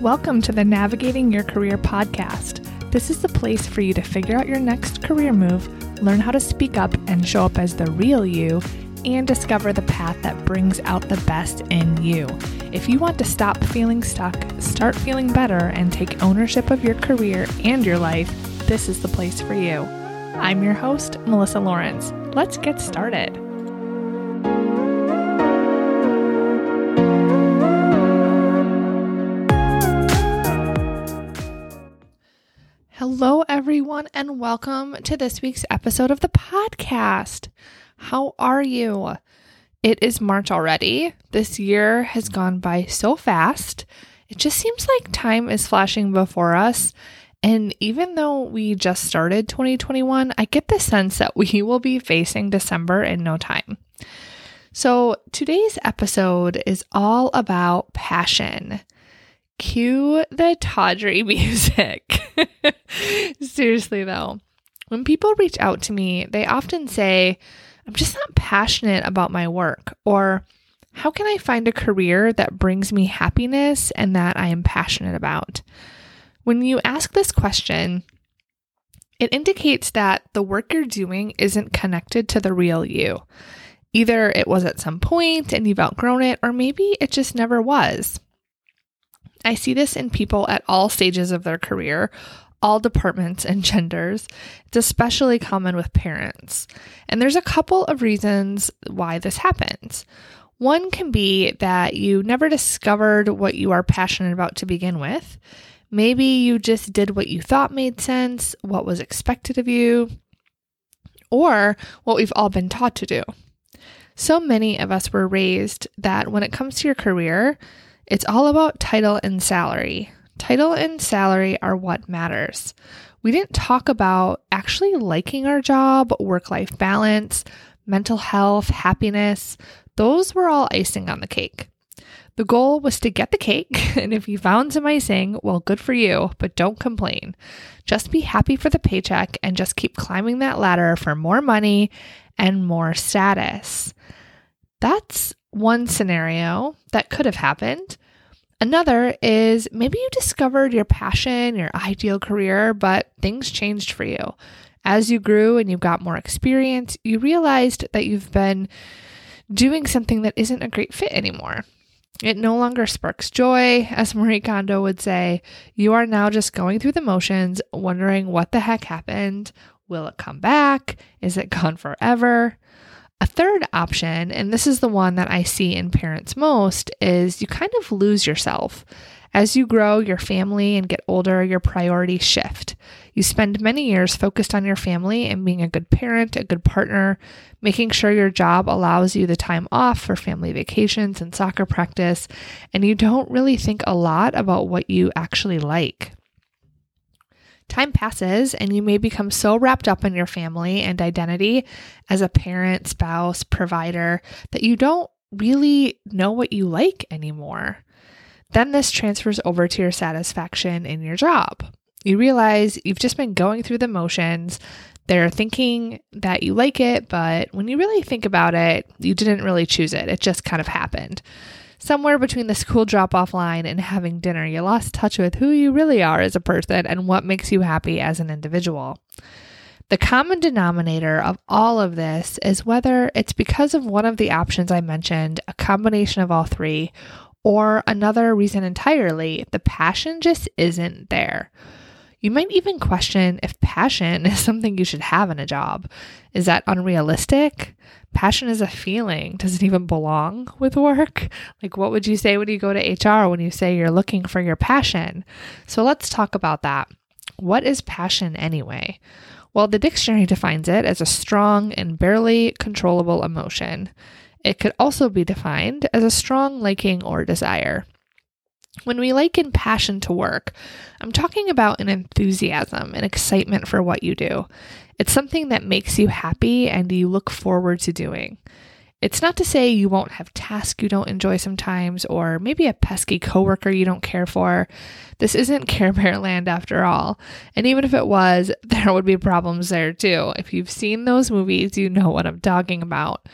Welcome to the Navigating Your Career podcast. This is the place for you to figure out your next career move, learn how to speak up and show up as the real you, and discover the path that brings out the best in you. If you want to stop feeling stuck, start feeling better, and take ownership of your career and your life, this is the place for you. I'm your host, Melissa Lawrence. Let's get started. Hello, everyone, and welcome to this week's episode of the podcast. How are you? It is March already. This year has gone by so fast. It just seems like time is flashing before us. And even though we just started 2021, I get the sense that we will be facing December in no time. So today's episode is all about passion. Cue the tawdry music. Seriously, though, when people reach out to me, they often say, I'm just not passionate about my work, or how can I find a career that brings me happiness and that I am passionate about? When you ask this question, it indicates that the work you're doing isn't connected to the real you. Either it was at some point and you've outgrown it, or maybe it just never was. I see this in people at all stages of their career, all departments and genders. It's especially common with parents. And there's a couple of reasons why this happens. One can be that you never discovered what you are passionate about to begin with. Maybe you just did what you thought made sense, what was expected of you, or what we've all been taught to do. So many of us were raised that when it comes to your career, it's all about title and salary. Title and salary are what matters. We didn't talk about actually liking our job, work life balance, mental health, happiness. Those were all icing on the cake. The goal was to get the cake, and if you found some icing, well, good for you, but don't complain. Just be happy for the paycheck and just keep climbing that ladder for more money and more status. That's one scenario that could have happened. Another is maybe you discovered your passion, your ideal career, but things changed for you. As you grew and you got more experience, you realized that you've been doing something that isn't a great fit anymore. It no longer sparks joy, as Marie Kondo would say. You are now just going through the motions, wondering what the heck happened. Will it come back? Is it gone forever? A third option, and this is the one that I see in parents most, is you kind of lose yourself. As you grow your family and get older, your priorities shift. You spend many years focused on your family and being a good parent, a good partner, making sure your job allows you the time off for family vacations and soccer practice, and you don't really think a lot about what you actually like. Time passes, and you may become so wrapped up in your family and identity as a parent, spouse, provider that you don't really know what you like anymore. Then this transfers over to your satisfaction in your job. You realize you've just been going through the motions. They're thinking that you like it, but when you really think about it, you didn't really choose it. It just kind of happened somewhere between the school drop off line and having dinner, you lost touch with who you really are as a person and what makes you happy as an individual. The common denominator of all of this is whether it's because of one of the options I mentioned, a combination of all three, or another reason entirely, the passion just isn't there. You might even question if passion is something you should have in a job. Is that unrealistic? Passion is a feeling. Does it even belong with work? Like, what would you say when you go to HR when you say you're looking for your passion? So, let's talk about that. What is passion anyway? Well, the dictionary defines it as a strong and barely controllable emotion. It could also be defined as a strong liking or desire. When we liken passion to work, I'm talking about an enthusiasm, an excitement for what you do. It's something that makes you happy and you look forward to doing. It's not to say you won't have tasks you don't enjoy sometimes, or maybe a pesky coworker you don't care for. This isn't Care Bear Land after all. And even if it was, there would be problems there too. If you've seen those movies, you know what I'm talking about.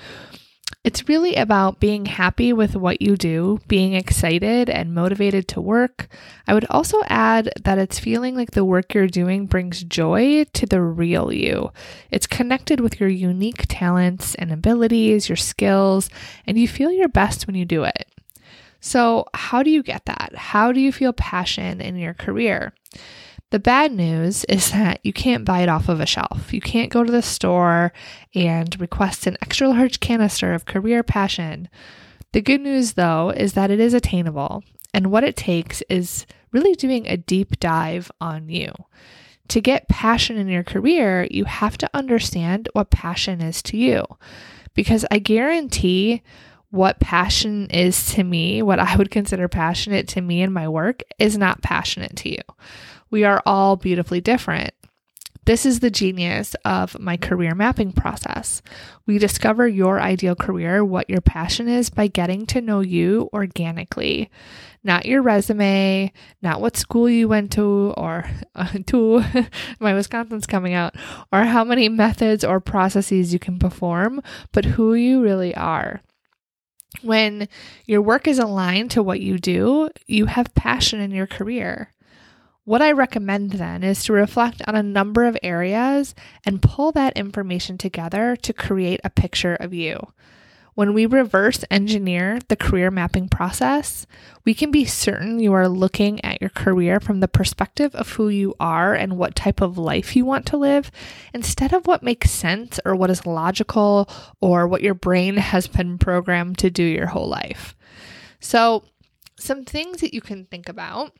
It's really about being happy with what you do, being excited and motivated to work. I would also add that it's feeling like the work you're doing brings joy to the real you. It's connected with your unique talents and abilities, your skills, and you feel your best when you do it. So, how do you get that? How do you feel passion in your career? The bad news is that you can't buy it off of a shelf. You can't go to the store and request an extra large canister of career passion. The good news, though, is that it is attainable, and what it takes is really doing a deep dive on you. To get passion in your career, you have to understand what passion is to you. Because I guarantee what passion is to me, what I would consider passionate to me in my work, is not passionate to you. We are all beautifully different. This is the genius of my career mapping process. We discover your ideal career, what your passion is, by getting to know you organically. Not your resume, not what school you went to, or uh, to my Wisconsin's coming out, or how many methods or processes you can perform, but who you really are. When your work is aligned to what you do, you have passion in your career. What I recommend then is to reflect on a number of areas and pull that information together to create a picture of you. When we reverse engineer the career mapping process, we can be certain you are looking at your career from the perspective of who you are and what type of life you want to live, instead of what makes sense or what is logical or what your brain has been programmed to do your whole life. So, some things that you can think about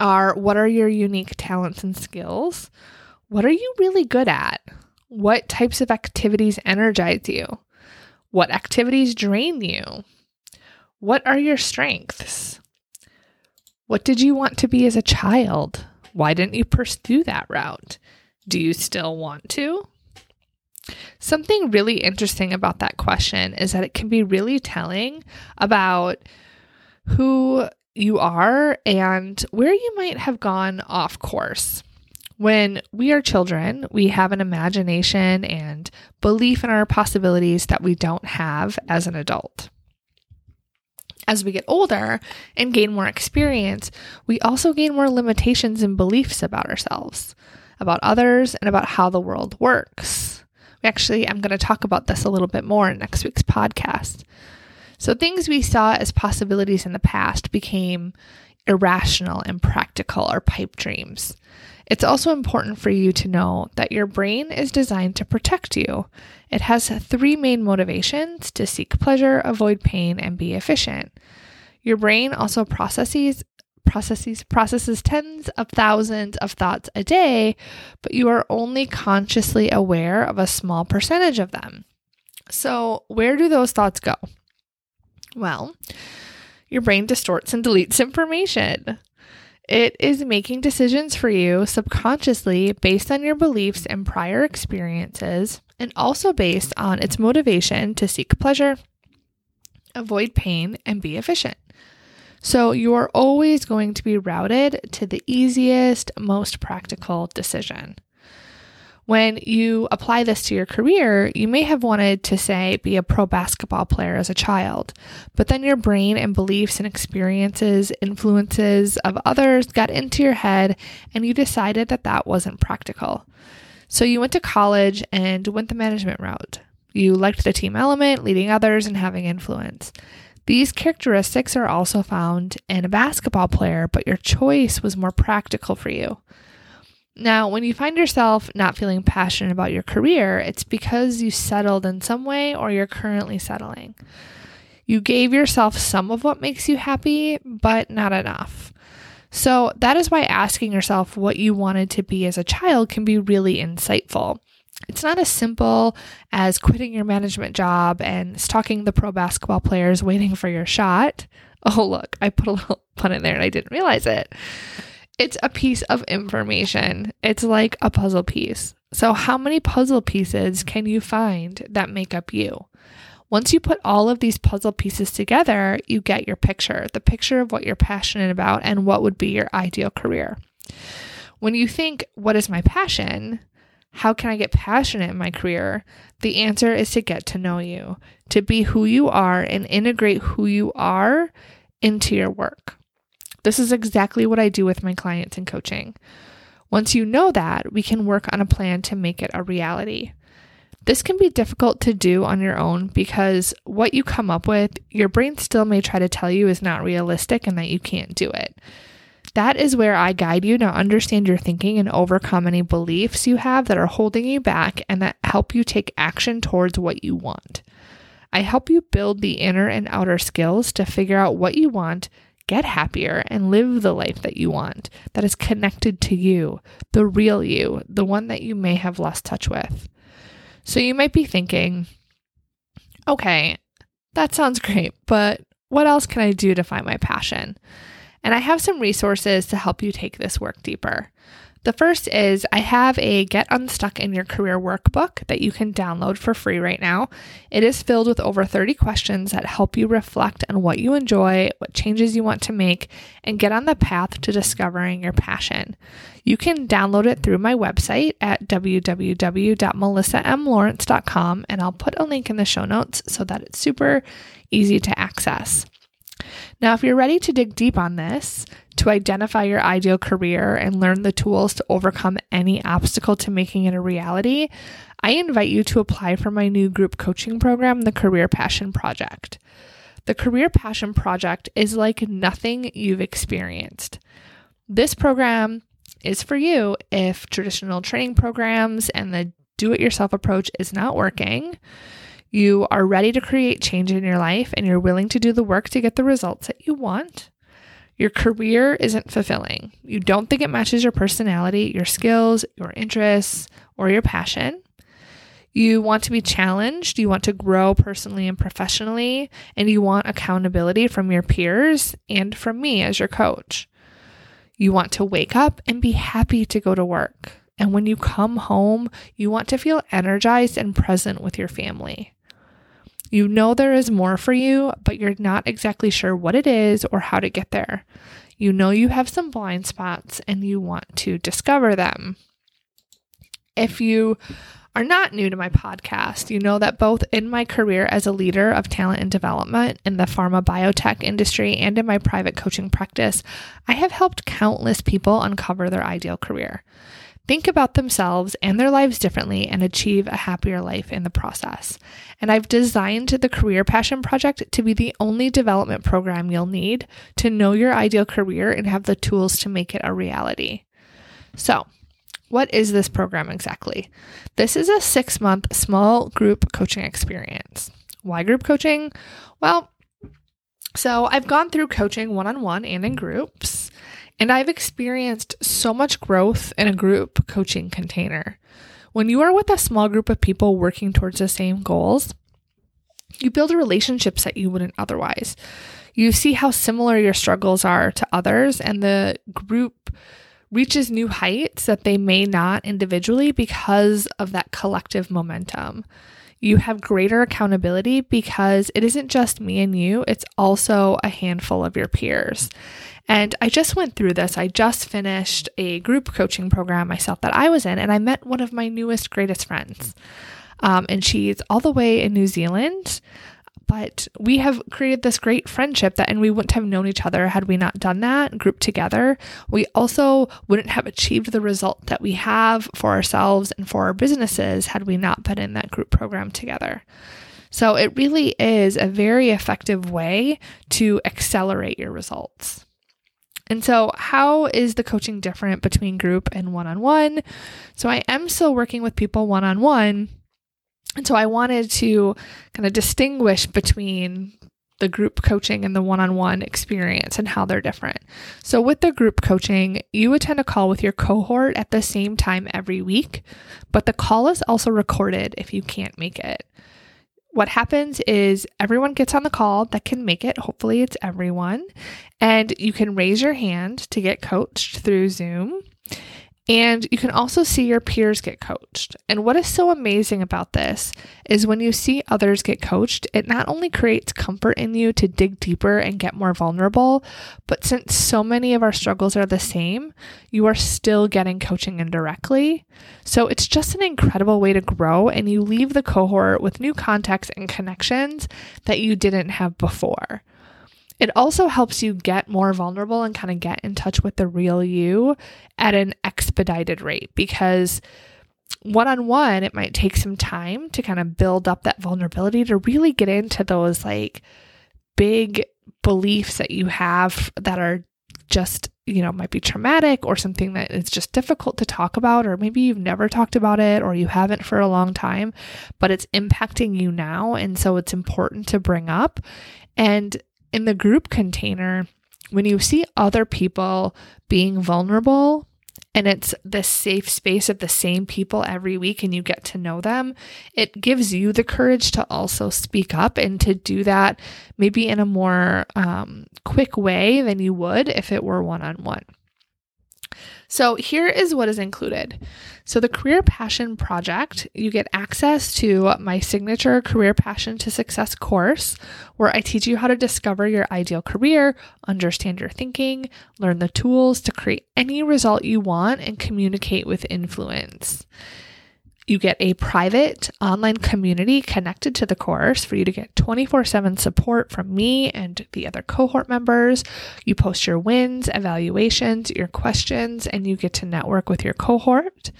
are what are your unique talents and skills? What are you really good at? What types of activities energize you? What activities drain you? What are your strengths? What did you want to be as a child? Why didn't you pursue that route? Do you still want to? Something really interesting about that question is that it can be really telling about who you are and where you might have gone off course. When we are children, we have an imagination and belief in our possibilities that we don't have as an adult. As we get older and gain more experience, we also gain more limitations and beliefs about ourselves, about others, and about how the world works. We actually, I'm going to talk about this a little bit more in next week's podcast. So things we saw as possibilities in the past became irrational, and impractical, or pipe dreams. It's also important for you to know that your brain is designed to protect you. It has three main motivations to seek pleasure, avoid pain, and be efficient. Your brain also processes processes processes tens of thousands of thoughts a day, but you are only consciously aware of a small percentage of them. So, where do those thoughts go? Well, your brain distorts and deletes information. It is making decisions for you subconsciously based on your beliefs and prior experiences, and also based on its motivation to seek pleasure, avoid pain, and be efficient. So you are always going to be routed to the easiest, most practical decision. When you apply this to your career, you may have wanted to say be a pro basketball player as a child, but then your brain and beliefs and experiences, influences of others got into your head and you decided that that wasn't practical. So you went to college and went the management route. You liked the team element, leading others, and having influence. These characteristics are also found in a basketball player, but your choice was more practical for you. Now, when you find yourself not feeling passionate about your career, it's because you settled in some way or you're currently settling. You gave yourself some of what makes you happy, but not enough. So, that is why asking yourself what you wanted to be as a child can be really insightful. It's not as simple as quitting your management job and stalking the pro basketball players waiting for your shot. Oh, look, I put a little pun in there and I didn't realize it. It's a piece of information. It's like a puzzle piece. So, how many puzzle pieces can you find that make up you? Once you put all of these puzzle pieces together, you get your picture the picture of what you're passionate about and what would be your ideal career. When you think, What is my passion? How can I get passionate in my career? The answer is to get to know you, to be who you are and integrate who you are into your work. This is exactly what I do with my clients in coaching. Once you know that, we can work on a plan to make it a reality. This can be difficult to do on your own because what you come up with, your brain still may try to tell you is not realistic and that you can't do it. That is where I guide you to understand your thinking and overcome any beliefs you have that are holding you back and that help you take action towards what you want. I help you build the inner and outer skills to figure out what you want, get happier, and live the life that you want that is connected to you, the real you, the one that you may have lost touch with. So you might be thinking, okay, that sounds great, but what else can I do to find my passion? And I have some resources to help you take this work deeper. The first is I have a Get Unstuck in Your Career workbook that you can download for free right now. It is filled with over 30 questions that help you reflect on what you enjoy, what changes you want to make, and get on the path to discovering your passion. You can download it through my website at www.melissamlawrence.com, and I'll put a link in the show notes so that it's super easy to access. Now, if you're ready to dig deep on this, to identify your ideal career and learn the tools to overcome any obstacle to making it a reality, I invite you to apply for my new group coaching program, the Career Passion Project. The Career Passion Project is like nothing you've experienced. This program is for you if traditional training programs and the do it yourself approach is not working you are ready to create change in your life and you're willing to do the work to get the results that you want. Your career isn't fulfilling. You don't think it matches your personality, your skills, your interests, or your passion. You want to be challenged, you want to grow personally and professionally, and you want accountability from your peers and from me as your coach. You want to wake up and be happy to go to work. And when you come home, you want to feel energized and present with your family. You know there is more for you, but you're not exactly sure what it is or how to get there. You know you have some blind spots and you want to discover them. If you are not new to my podcast, you know that both in my career as a leader of talent and development in the pharma biotech industry and in my private coaching practice, I have helped countless people uncover their ideal career think about themselves and their lives differently and achieve a happier life in the process. And I've designed the Career Passion Project to be the only development program you'll need to know your ideal career and have the tools to make it a reality. So, what is this program exactly? This is a six month small group coaching experience. Why group coaching? Well, so I've gone through coaching one on one and in groups. And I've experienced so much growth in a group coaching container. When you are with a small group of people working towards the same goals, you build relationships that you wouldn't otherwise. You see how similar your struggles are to others, and the group reaches new heights that they may not individually because of that collective momentum. You have greater accountability because it isn't just me and you, it's also a handful of your peers. And I just went through this. I just finished a group coaching program myself that I was in, and I met one of my newest, greatest friends. Um, and she's all the way in New Zealand. But we have created this great friendship that, and we wouldn't have known each other had we not done that group together. We also wouldn't have achieved the result that we have for ourselves and for our businesses had we not been in that group program together. So it really is a very effective way to accelerate your results. And so, how is the coaching different between group and one on one? So, I am still working with people one on one. And so, I wanted to kind of distinguish between the group coaching and the one on one experience and how they're different. So, with the group coaching, you attend a call with your cohort at the same time every week, but the call is also recorded if you can't make it what happens is everyone gets on the call that can make it. Hopefully, it's everyone. And you can raise your hand to get coached through Zoom. And you can also see your peers get coached. And what is so amazing about this is when you see others get coached, it not only creates comfort in you to dig deeper and get more vulnerable, but since so many of our struggles are the same, you are still getting coaching indirectly. So it's just an incredible way to grow, and you leave the cohort with new contacts and connections that you didn't have before. It also helps you get more vulnerable and kind of get in touch with the real you at an expedited rate because one on one, it might take some time to kind of build up that vulnerability to really get into those like big beliefs that you have that are just, you know, might be traumatic or something that is just difficult to talk about, or maybe you've never talked about it or you haven't for a long time, but it's impacting you now. And so it's important to bring up. And in the group container, when you see other people being vulnerable and it's the safe space of the same people every week and you get to know them, it gives you the courage to also speak up and to do that maybe in a more um, quick way than you would if it were one on one. So, here is what is included. So, the Career Passion Project, you get access to my signature Career Passion to Success course, where I teach you how to discover your ideal career, understand your thinking, learn the tools to create any result you want, and communicate with influence. You get a private online community connected to the course for you to get 24 7 support from me and the other cohort members. You post your wins, evaluations, your questions, and you get to network with your cohort.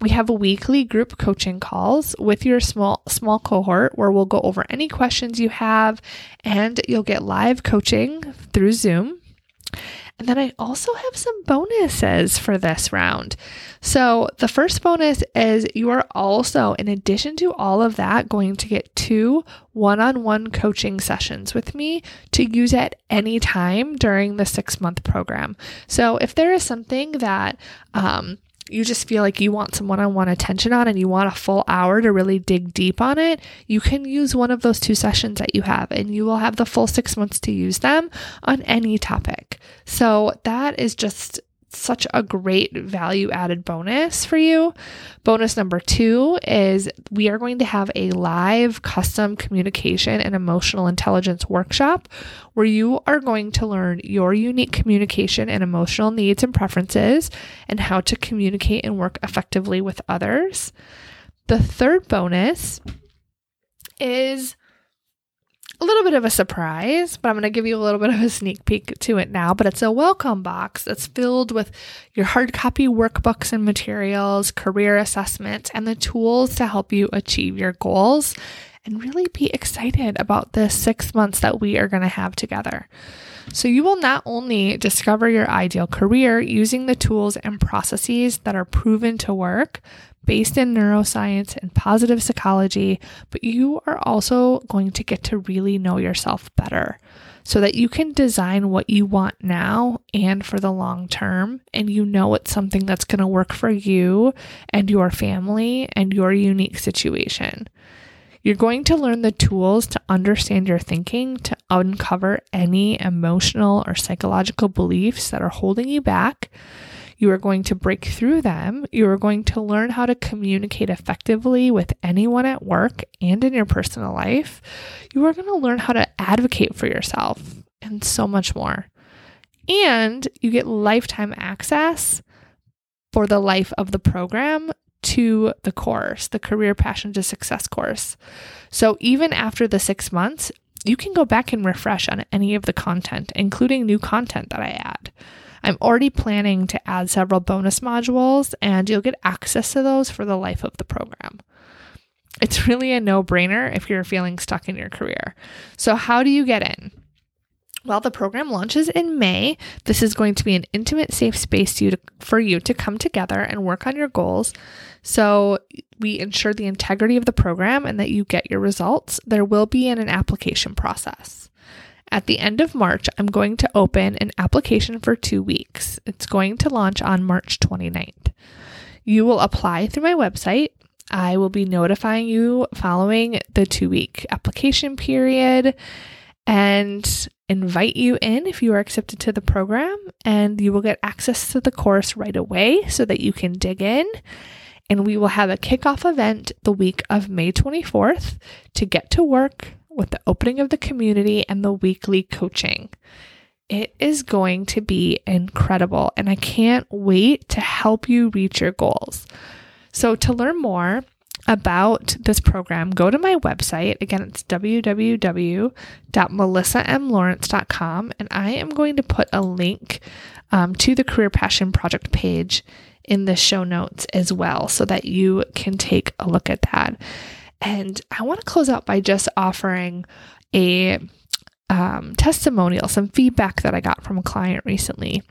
We have weekly group coaching calls with your small small cohort where we'll go over any questions you have and you'll get live coaching through Zoom. And then I also have some bonuses for this round. So, the first bonus is you are also, in addition to all of that, going to get two one on one coaching sessions with me to use at any time during the six month program. So, if there is something that, um, you just feel like you want some one on one attention on and you want a full hour to really dig deep on it, you can use one of those two sessions that you have and you will have the full six months to use them on any topic. So that is just such a great value added bonus for you. Bonus number two is we are going to have a live custom communication and emotional intelligence workshop where you are going to learn your unique communication and emotional needs and preferences and how to communicate and work effectively with others. The third bonus is a little bit of a surprise, but I'm going to give you a little bit of a sneak peek to it now. But it's a welcome box that's filled with your hard copy workbooks and materials, career assessments, and the tools to help you achieve your goals and really be excited about the six months that we are going to have together. So, you will not only discover your ideal career using the tools and processes that are proven to work, based in neuroscience and positive psychology, but you are also going to get to really know yourself better so that you can design what you want now and for the long term. And you know it's something that's going to work for you and your family and your unique situation. You're going to learn the tools to understand your thinking, to uncover any emotional or psychological beliefs that are holding you back you are going to break through them. You are going to learn how to communicate effectively with anyone at work and in your personal life. You are going to learn how to advocate for yourself and so much more. And you get lifetime access for the life of the program to the course, the Career Passion to Success course. So even after the six months, you can go back and refresh on any of the content, including new content that I add. I'm already planning to add several bonus modules, and you'll get access to those for the life of the program. It's really a no brainer if you're feeling stuck in your career. So, how do you get in? Well, the program launches in May. This is going to be an intimate, safe space you to, for you to come together and work on your goals. So, we ensure the integrity of the program and that you get your results. There will be an, an application process. At the end of March, I'm going to open an application for two weeks. It's going to launch on March 29th. You will apply through my website. I will be notifying you following the two week application period. And invite you in if you are accepted to the program, and you will get access to the course right away so that you can dig in. And we will have a kickoff event the week of May 24th to get to work with the opening of the community and the weekly coaching. It is going to be incredible, and I can't wait to help you reach your goals. So, to learn more, about this program, go to my website. Again, it's www.melissamlawrence.com, and I am going to put a link um, to the Career Passion Project page in the show notes as well so that you can take a look at that. And I want to close out by just offering a um, testimonial, some feedback that I got from a client recently.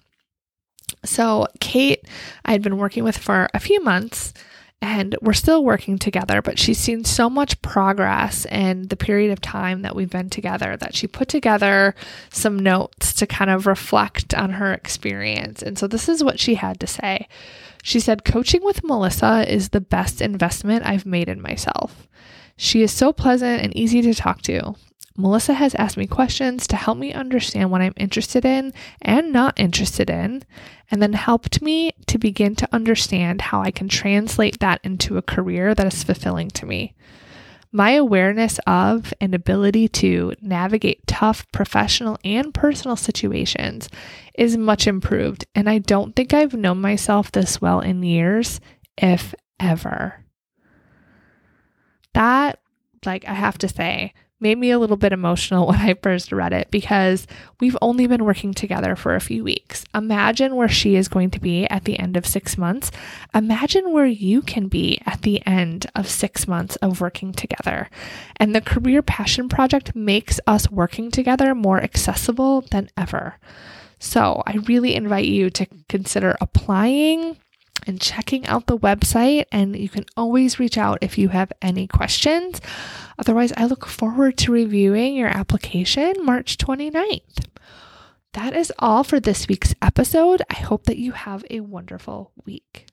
So, Kate, I had been working with for a few months and we're still working together, but she's seen so much progress in the period of time that we've been together that she put together some notes to kind of reflect on her experience. And so this is what she had to say. She said, Coaching with Melissa is the best investment I've made in myself. She is so pleasant and easy to talk to. Melissa has asked me questions to help me understand what I'm interested in and not interested in, and then helped me to begin to understand how I can translate that into a career that is fulfilling to me. My awareness of and ability to navigate tough professional and personal situations is much improved, and I don't think I've known myself this well in years, if ever. That, like, I have to say, made me a little bit emotional when I first read it because we've only been working together for a few weeks. Imagine where she is going to be at the end of six months. Imagine where you can be at the end of six months of working together. And the Career Passion Project makes us working together more accessible than ever. So I really invite you to consider applying and checking out the website. And you can always reach out if you have any questions. Otherwise, I look forward to reviewing your application March 29th. That is all for this week's episode. I hope that you have a wonderful week.